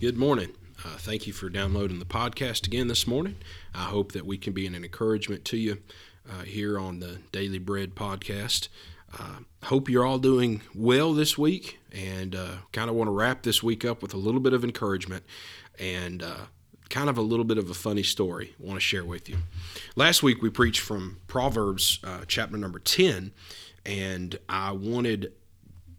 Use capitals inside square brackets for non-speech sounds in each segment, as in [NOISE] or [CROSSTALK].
Good morning. Uh, thank you for downloading the podcast again this morning. I hope that we can be an encouragement to you uh, here on the Daily Bread podcast. Uh, hope you're all doing well this week and uh, kind of want to wrap this week up with a little bit of encouragement and uh, kind of a little bit of a funny story I want to share with you. Last week we preached from Proverbs uh, chapter number 10, and I wanted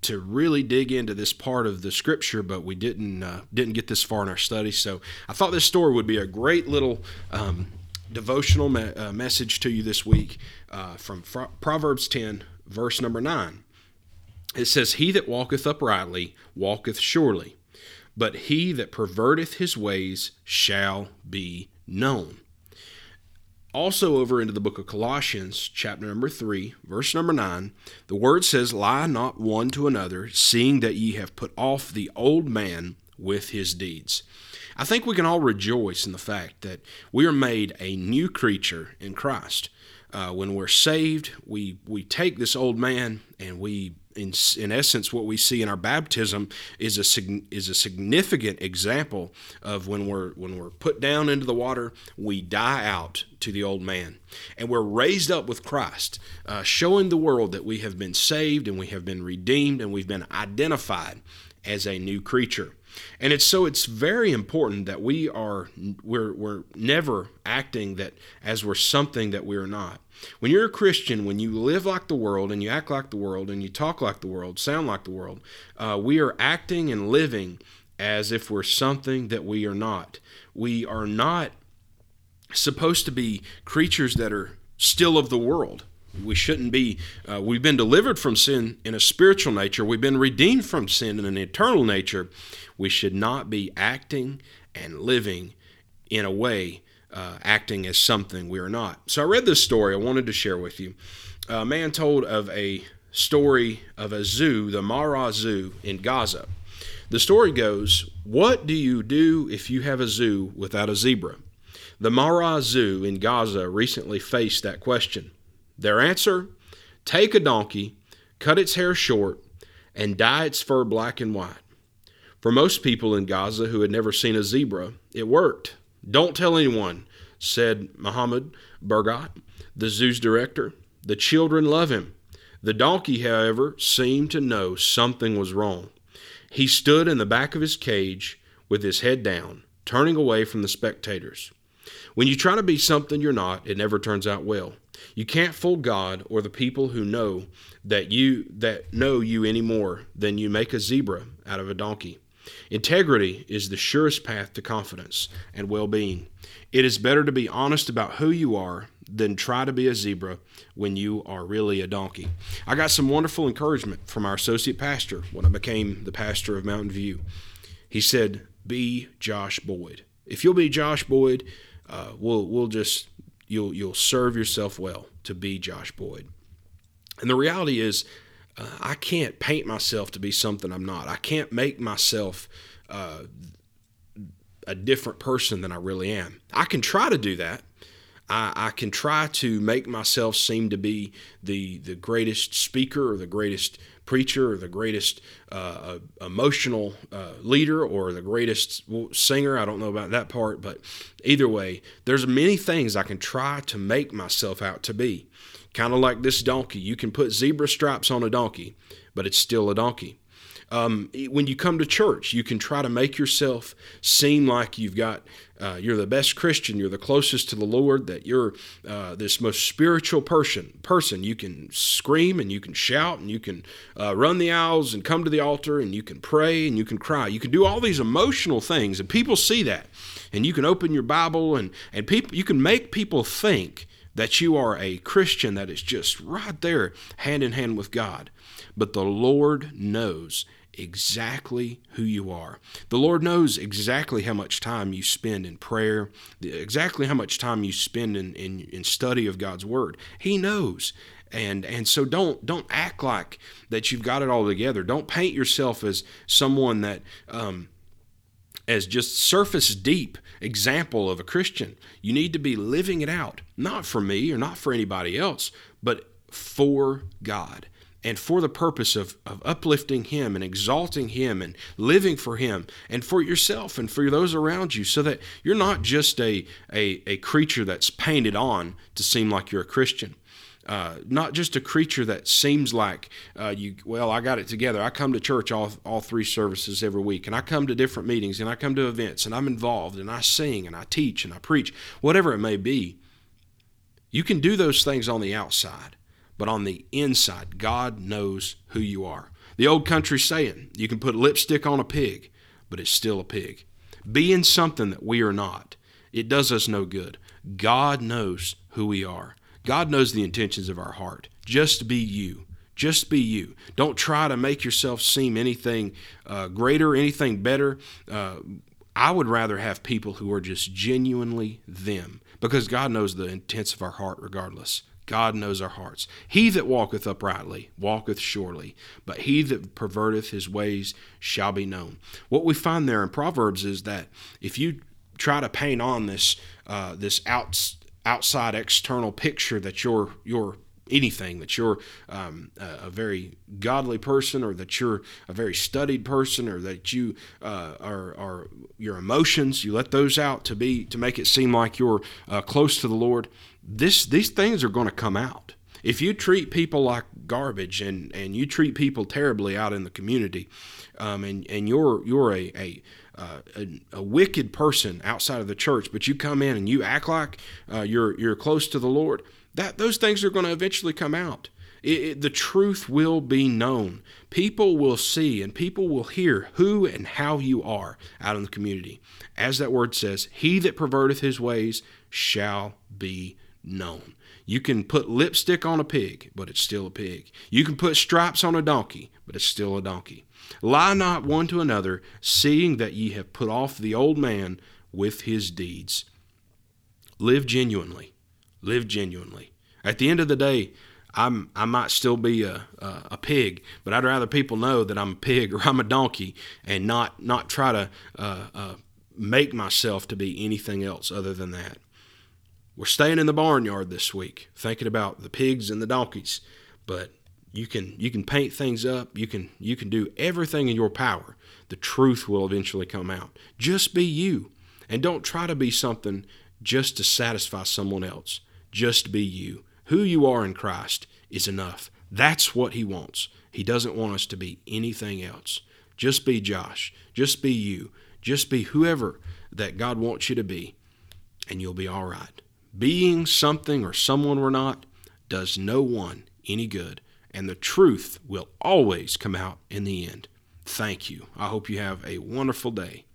to really dig into this part of the scripture, but we didn't uh, didn't get this far in our study. So I thought this story would be a great little um, devotional me- uh, message to you this week uh, from Proverbs 10, verse number 9. It says, He that walketh uprightly walketh surely, but he that perverteth his ways shall be known also over into the book of Colossians, chapter number 3, verse number 9, the word says, Lie not one to another, seeing that ye have put off the old man with his deeds. I think we can all rejoice in the fact that we are made a new creature in Christ. Uh, when we're saved, we, we take this old man and we in, in essence, what we see in our baptism is a is a significant example of when we're when we're put down into the water, we die out to the old man, and we're raised up with Christ, uh, showing the world that we have been saved and we have been redeemed and we've been identified as a new creature. And it's so it's very important that we are we're we're never acting that as we're something that we're not. When you're a Christian, when you live like the world and you act like the world and you talk like the world, sound like the world, uh, we are acting and living as if we're something that we are not. We are not supposed to be creatures that are still of the world. We shouldn't be. Uh, we've been delivered from sin in a spiritual nature. We've been redeemed from sin in an eternal nature. We should not be acting and living in a way uh, acting as something we are not. So I read this story I wanted to share with you. A man told of a story of a zoo, the Marah Zoo in Gaza. The story goes What do you do if you have a zoo without a zebra? The Marah Zoo in Gaza recently faced that question. Their answer take a donkey, cut its hair short, and dye its fur black and white. For most people in Gaza who had never seen a zebra, it worked. Don't tell anyone, said Mohammed Burgat, the zoo's director. The children love him. The donkey, however, seemed to know something was wrong. He stood in the back of his cage with his head down, turning away from the spectators. When you try to be something you're not, it never turns out well. You can't fool God or the people who know that you that know you any more than you make a zebra out of a donkey. Integrity is the surest path to confidence and well being. It is better to be honest about who you are than try to be a zebra when you are really a donkey. I got some wonderful encouragement from our associate pastor when I became the pastor of Mountain View. He said, Be Josh Boyd. If you'll be Josh Boyd, uh, we'll, we'll just, you'll, you'll serve yourself well to be Josh Boyd. And the reality is, uh, I can't paint myself to be something I'm not. I can't make myself uh, a different person than I really am. I can try to do that. I, I, can try to make myself seem to be the the greatest speaker or the greatest preacher or the greatest uh, uh emotional uh, leader or the greatest singer. I don't know about that part, but either way, there's many things I can try to make myself out to be. Kind of like this donkey. You can put zebra stripes on a donkey, but it's still a donkey. Um, when you come to church, you can try to make yourself seem like you've got uh, you're the best Christian, you're the closest to the Lord, that you're uh, this most spiritual person. Person, you can scream and you can shout and you can uh, run the aisles and come to the altar and you can pray and you can cry. You can do all these emotional things, and people see that. And you can open your Bible and and people you can make people think that you are a Christian that is just right there, hand in hand with God. But the Lord knows exactly who you are. The Lord knows exactly how much time you spend in prayer, exactly how much time you spend in, in, in study of God's Word. He knows and and so don't don't act like that you've got it all together don't paint yourself as someone that um, as just surface deep example of a Christian. You need to be living it out, not for me or not for anybody else, but for God. And for the purpose of, of uplifting Him and exalting Him and living for Him and for yourself and for those around you, so that you're not just a, a, a creature that's painted on to seem like you're a Christian. Uh, not just a creature that seems like uh, you. Well, I got it together. I come to church all all three services every week, and I come to different meetings, and I come to events, and I'm involved, and I sing, and I teach, and I preach, whatever it may be. You can do those things on the outside, but on the inside, God knows who you are. The old country saying, you can put lipstick on a pig, but it's still a pig. Being something that we are not, it does us no good. God knows who we are. God knows the intentions of our heart. Just be you. Just be you. Don't try to make yourself seem anything uh, greater, anything better. Uh, I would rather have people who are just genuinely them because God knows the intents of our heart regardless. God knows our hearts. He that walketh uprightly walketh surely, but he that perverteth his ways shall be known. What we find there in Proverbs is that if you try to paint on this uh, this outs, outside external picture that you're you're anything that you're um, a, very godly person or that you're a very studied person or that you uh, are, are, your emotions you let those out to be to make it seem like you're uh, close to the lord. This these things are going to come out. If you treat people like garbage and and you treat people terribly out in the community um, and and you're you're a, a uh, a, a, wicked person outside of the church, but you come in and you act like uh, you're you're close to the Lord that those things are going to eventually come out. It, it, the truth will be known. People will see and people will hear who and how you are out in the community. As that word says, he that perverteth his ways shall be known. You can put lipstick on a pig, but it's still a pig. You can put stripes on a donkey, but it's still a donkey. Lie not one to another, seeing that ye have put off the old man with his deeds. Live genuinely live genuinely. At the end of the day, I'm I might still be a, a, a pig, but I'd rather people know that I'm a pig [LAUGHS] or I'm a donkey, and not not try to uh, uh, make myself to be anything else other than that. We're staying in the barnyard this week, thinking about the pigs and the donkeys, but you can you can paint things up. You can you can do everything in your power. The truth will eventually come out. Just be you, and don't try to be something just to satisfy someone else. Just be you. Who you are in Christ is enough. That's what He wants. He doesn't want us to be anything else. Just be Josh. Just be you. Just be whoever that God wants you to be, and you'll be all right. Being something or someone we're not does no one any good, and the truth will always come out in the end. Thank you. I hope you have a wonderful day.